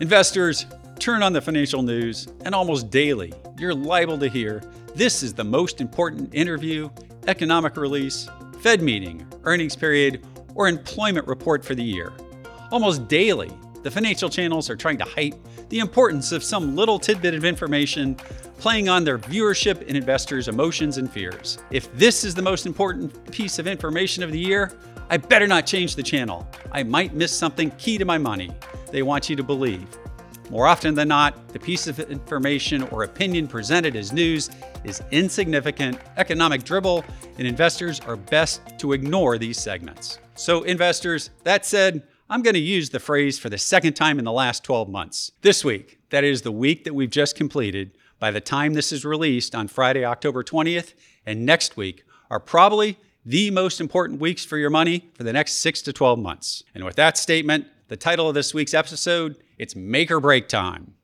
Investors, turn on the financial news, and almost daily, you're liable to hear this is the most important interview, economic release, Fed meeting, earnings period, or employment report for the year. Almost daily, the financial channels are trying to hype the importance of some little tidbit of information, playing on their viewership and investors' emotions and fears. If this is the most important piece of information of the year, I better not change the channel. I might miss something key to my money they want you to believe. More often than not, the piece of information or opinion presented as news is insignificant, economic dribble, and investors are best to ignore these segments. So, investors, that said, I'm going to use the phrase for the second time in the last 12 months. This week, that is the week that we've just completed, by the time this is released on Friday, October 20th, and next week are probably the most important weeks for your money for the next 6 to 12 months. And with that statement, the title of this week's episode, it's make or break time.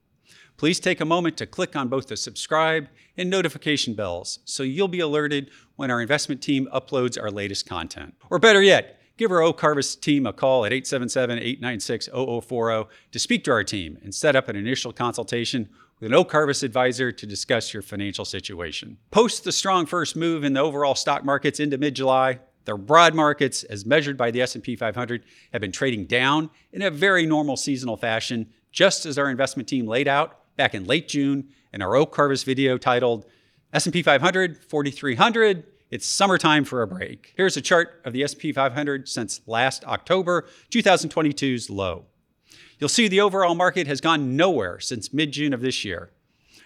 Please take a moment to click on both the subscribe and notification bells so you'll be alerted when our investment team uploads our latest content. Or better yet, give our Oak team a call at 877 896 0040 to speak to our team and set up an initial consultation with an Oak advisor to discuss your financial situation. Post the strong first move in the overall stock markets into mid-July, the broad markets, as measured by the S&P 500, have been trading down in a very normal seasonal fashion, just as our investment team laid out back in late June in our Oak Harvest video titled S&P 500 4300 it's summertime for a break. Here's a chart of the S&P 500 since last October 2022's low. You'll see the overall market has gone nowhere since mid-June of this year.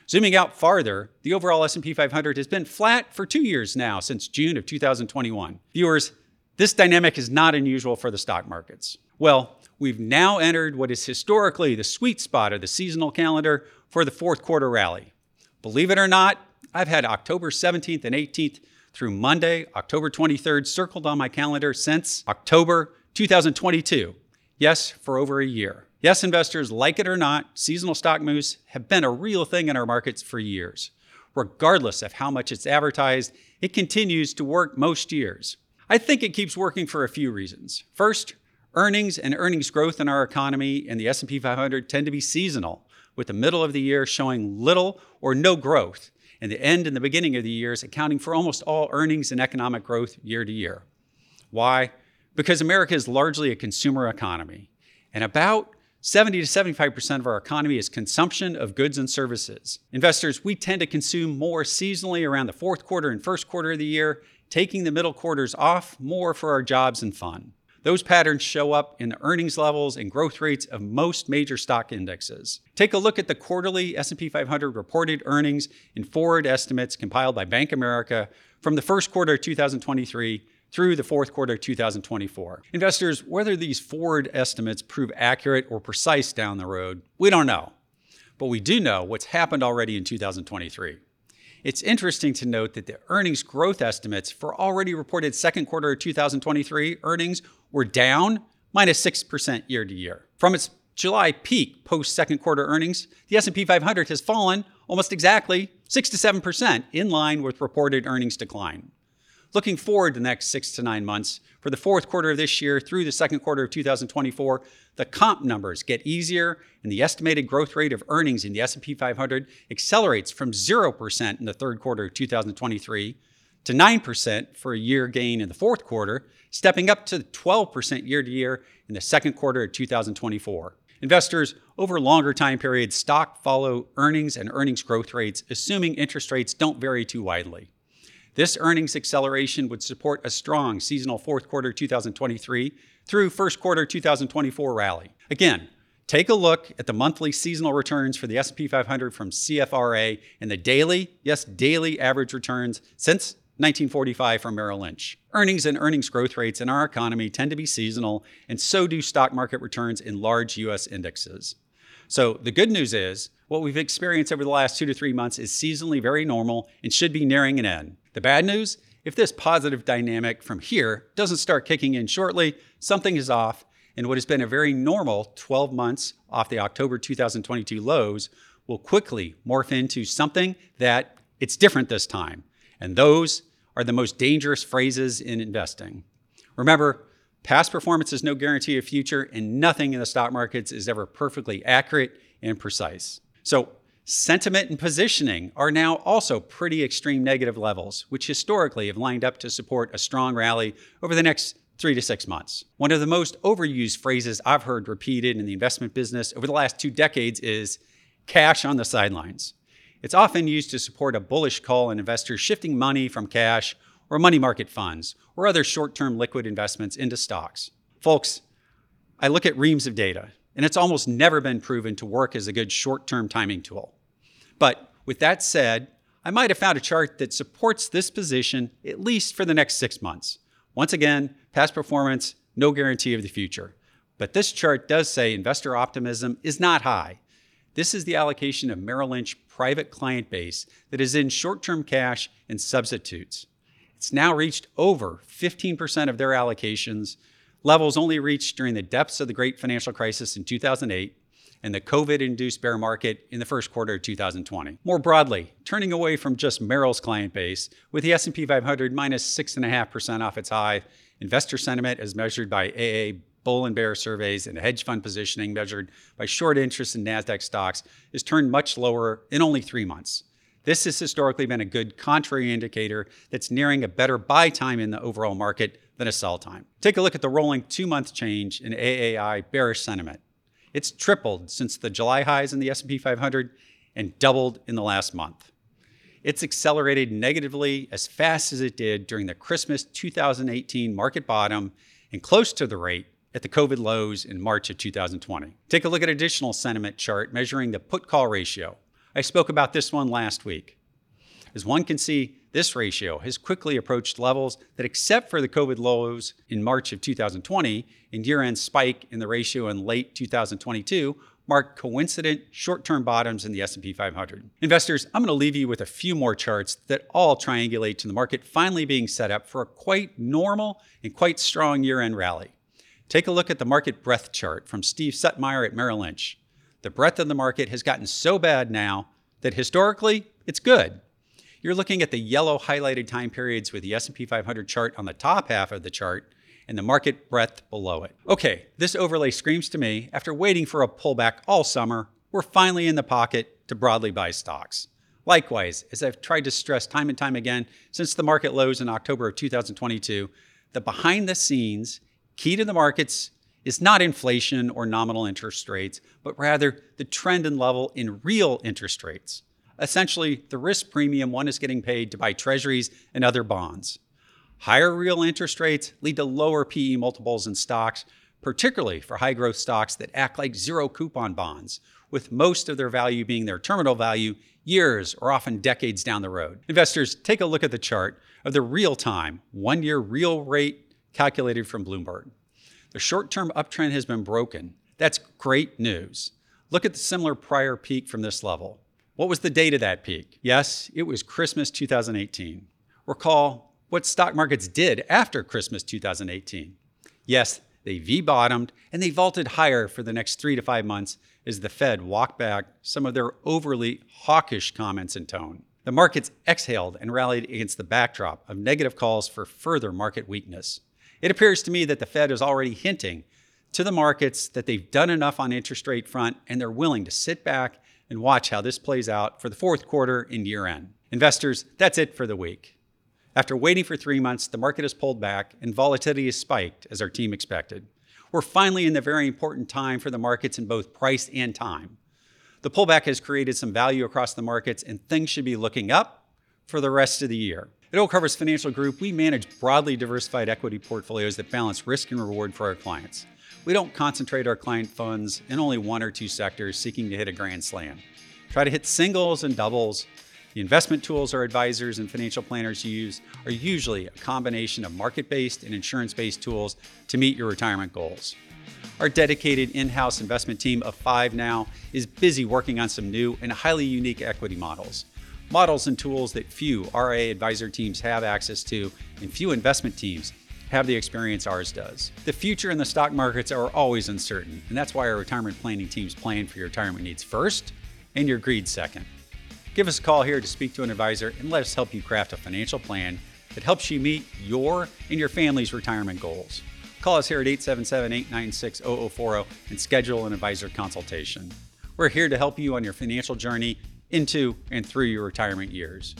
Zooming out farther, the overall S&P 500 has been flat for 2 years now since June of 2021. Viewers, this dynamic is not unusual for the stock markets. Well, we've now entered what is historically the sweet spot of the seasonal calendar for the fourth quarter rally. Believe it or not, I've had October 17th and 18th through Monday, October 23rd, circled on my calendar since October 2022. Yes, for over a year. Yes, investors, like it or not, seasonal stock moves have been a real thing in our markets for years. Regardless of how much it's advertised, it continues to work most years. I think it keeps working for a few reasons. First, earnings and earnings growth in our economy and the S&P 500 tend to be seasonal, with the middle of the year showing little or no growth and the end and the beginning of the years accounting for almost all earnings and economic growth year to year. Why? Because America is largely a consumer economy, and about 70 to 75% of our economy is consumption of goods and services. Investors, we tend to consume more seasonally around the fourth quarter and first quarter of the year, taking the middle quarters off more for our jobs and fun. Those patterns show up in the earnings levels and growth rates of most major stock indexes. Take a look at the quarterly S&P 500 reported earnings and forward estimates compiled by Bank America from the first quarter of 2023 through the fourth quarter of 2024. Investors, whether these forward estimates prove accurate or precise down the road, we don't know. But we do know what's happened already in 2023. It's interesting to note that the earnings growth estimates for already reported second quarter of 2023 earnings were down minus 6% year to year. From its July peak post second quarter earnings, the S&P 500 has fallen almost exactly 6 to 7% in line with reported earnings decline. Looking forward to the next 6 to 9 months, for the fourth quarter of this year through the second quarter of 2024, the comp numbers get easier and the estimated growth rate of earnings in the S&P 500 accelerates from 0% in the third quarter of 2023 to 9% for a year gain in the fourth quarter, stepping up to 12% year to year in the second quarter of 2024. Investors over longer time periods stock follow earnings and earnings growth rates, assuming interest rates don't vary too widely. This earnings acceleration would support a strong seasonal fourth quarter 2023 through first quarter 2024 rally. Again, take a look at the monthly seasonal returns for the S&P 500 from CFRA and the daily, yes, daily average returns since 1945 from Merrill Lynch. Earnings and earnings growth rates in our economy tend to be seasonal, and so do stock market returns in large US indexes. So the good news is what we've experienced over the last two to three months is seasonally very normal and should be nearing an end. The bad news if this positive dynamic from here doesn't start kicking in shortly, something is off, and what has been a very normal 12 months off the October 2022 lows will quickly morph into something that it's different this time. And those are the most dangerous phrases in investing. Remember, Past performance is no guarantee of future, and nothing in the stock markets is ever perfectly accurate and precise. So, sentiment and positioning are now also pretty extreme negative levels, which historically have lined up to support a strong rally over the next three to six months. One of the most overused phrases I've heard repeated in the investment business over the last two decades is cash on the sidelines. It's often used to support a bullish call on investors shifting money from cash or money market funds or other short term liquid investments into stocks. Folks, I look at reams of data, and it's almost never been proven to work as a good short term timing tool. But with that said, I might have found a chart that supports this position at least for the next six months. Once again, past performance, no guarantee of the future. But this chart does say investor optimism is not high. This is the allocation of Merrill Lynch private client base that is in short term cash and substitutes. It's now reached over 15% of their allocations, levels only reached during the depths of the great financial crisis in 2008 and the COVID-induced bear market in the first quarter of 2020. More broadly, turning away from just Merrill's client base, with the S&P 500 minus 6.5% off its high, investor sentiment as measured by AA bull and bear surveys and hedge fund positioning measured by short interest in NASDAQ stocks has turned much lower in only three months. This has historically been a good contrary indicator that's nearing a better buy time in the overall market than a sell time. Take a look at the rolling two month change in AAII bearish sentiment. It's tripled since the July highs in the S&P 500 and doubled in the last month. It's accelerated negatively as fast as it did during the Christmas 2018 market bottom and close to the rate at the COVID lows in March of 2020. Take a look at additional sentiment chart measuring the put call ratio. I spoke about this one last week. As one can see, this ratio has quickly approached levels that, except for the COVID lows in March of 2020 and year end spike in the ratio in late 2022, mark coincident short-term bottoms in the S&P 500. Investors, I'm going to leave you with a few more charts that all triangulate to the market finally being set up for a quite normal and quite strong year-end rally. Take a look at the market breadth chart from Steve Suttmeier at Merrill Lynch the breadth of the market has gotten so bad now that historically it's good. You're looking at the yellow highlighted time periods with the S&P 500 chart on the top half of the chart and the market breadth below it. Okay, this overlay screams to me after waiting for a pullback all summer, we're finally in the pocket to broadly buy stocks. Likewise, as I've tried to stress time and time again since the market lows in October of 2022, the behind the scenes key to the markets is not inflation or nominal interest rates, but rather the trend and level in real interest rates. Essentially, the risk premium one is getting paid to buy treasuries and other bonds. Higher real interest rates lead to lower PE multiples in stocks, particularly for high growth stocks that act like zero coupon bonds, with most of their value being their terminal value years or often decades down the road. Investors, take a look at the chart of the real time, one year real rate calculated from Bloomberg. The short term uptrend has been broken. That's great news. Look at the similar prior peak from this level. What was the date of that peak? Yes, it was Christmas 2018. Recall what stock markets did after Christmas 2018. Yes, they V bottomed and they vaulted higher for the next three to five months as the Fed walked back some of their overly hawkish comments and tone. The markets exhaled and rallied against the backdrop of negative calls for further market weakness. It appears to me that the Fed is already hinting to the markets that they've done enough on interest rate front and they're willing to sit back and watch how this plays out for the fourth quarter and year end. Investors, that's it for the week. After waiting for three months, the market has pulled back and volatility has spiked as our team expected. We're finally in the very important time for the markets in both price and time. The pullback has created some value across the markets and things should be looking up for the rest of the year. At Oak Harvest Financial Group, we manage broadly diversified equity portfolios that balance risk and reward for our clients. We don't concentrate our client funds in only one or two sectors seeking to hit a grand slam. Try to hit singles and doubles. The investment tools our advisors and financial planners use are usually a combination of market based and insurance based tools to meet your retirement goals. Our dedicated in house investment team of five now is busy working on some new and highly unique equity models models and tools that few RIA advisor teams have access to and few investment teams have the experience ours does. The future in the stock markets are always uncertain, and that's why our retirement planning teams plan for your retirement needs first and your greed second. Give us a call here to speak to an advisor and let us help you craft a financial plan that helps you meet your and your family's retirement goals. Call us here at 877 896 0040 and schedule an advisor consultation. We're here to help you on your financial journey into and through your retirement years.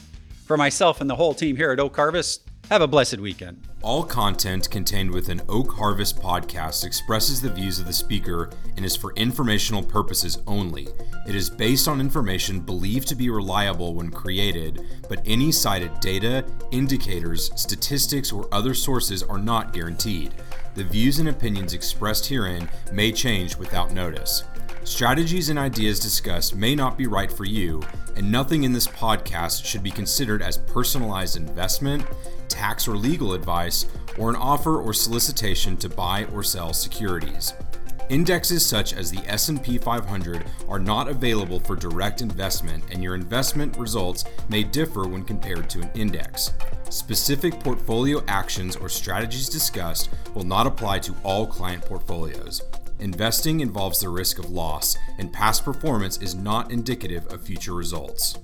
For myself and the whole team here at Oak Harvest, have a blessed weekend. All content contained within Oak Harvest podcast expresses the views of the speaker and is for informational purposes only. It is based on information believed to be reliable when created, but any cited data, indicators, statistics, or other sources are not guaranteed. The views and opinions expressed herein may change without notice. Strategies and ideas discussed may not be right for you, and nothing in this podcast should be considered as personalized investment, tax or legal advice, or an offer or solicitation to buy or sell securities. Indexes such as the S&P 500 are not available for direct investment and your investment results may differ when compared to an index. Specific portfolio actions or strategies discussed will not apply to all client portfolios. Investing involves the risk of loss, and past performance is not indicative of future results.